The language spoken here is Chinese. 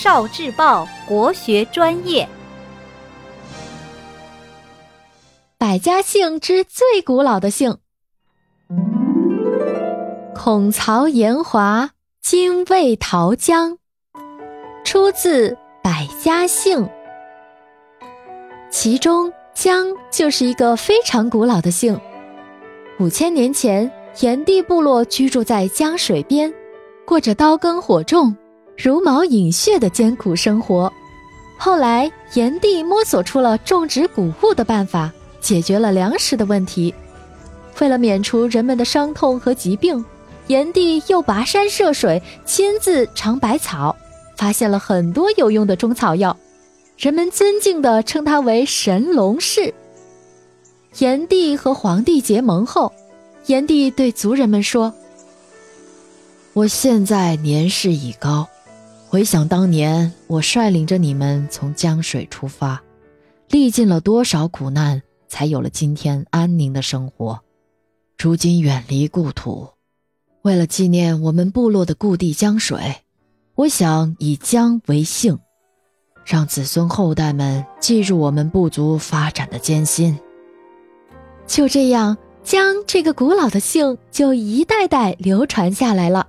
少智报国学专业。百家姓之最古老的姓：孔曹炎华精卫陶姜，出自《百家姓》。其中姜就是一个非常古老的姓。五千年前，炎帝部落居住在江水边，过着刀耕火种、茹毛饮血的艰苦生活。后来，炎帝摸索出了种植谷物的办法，解决了粮食的问题。为了免除人们的伤痛和疾病，炎帝又跋山涉水，亲自尝百草，发现了很多有用的中草药。人们尊敬地称他为神农氏。炎帝和黄帝结盟后，炎帝对族人们说：“我现在年事已高，回想当年我率领着你们从江水出发，历尽了多少苦难，才有了今天安宁的生活。如今远离故土，为了纪念我们部落的故地江水，我想以江为姓，让子孙后代们记住我们部族发展的艰辛。”就这样，江这个古老的姓就一代代流传下来了。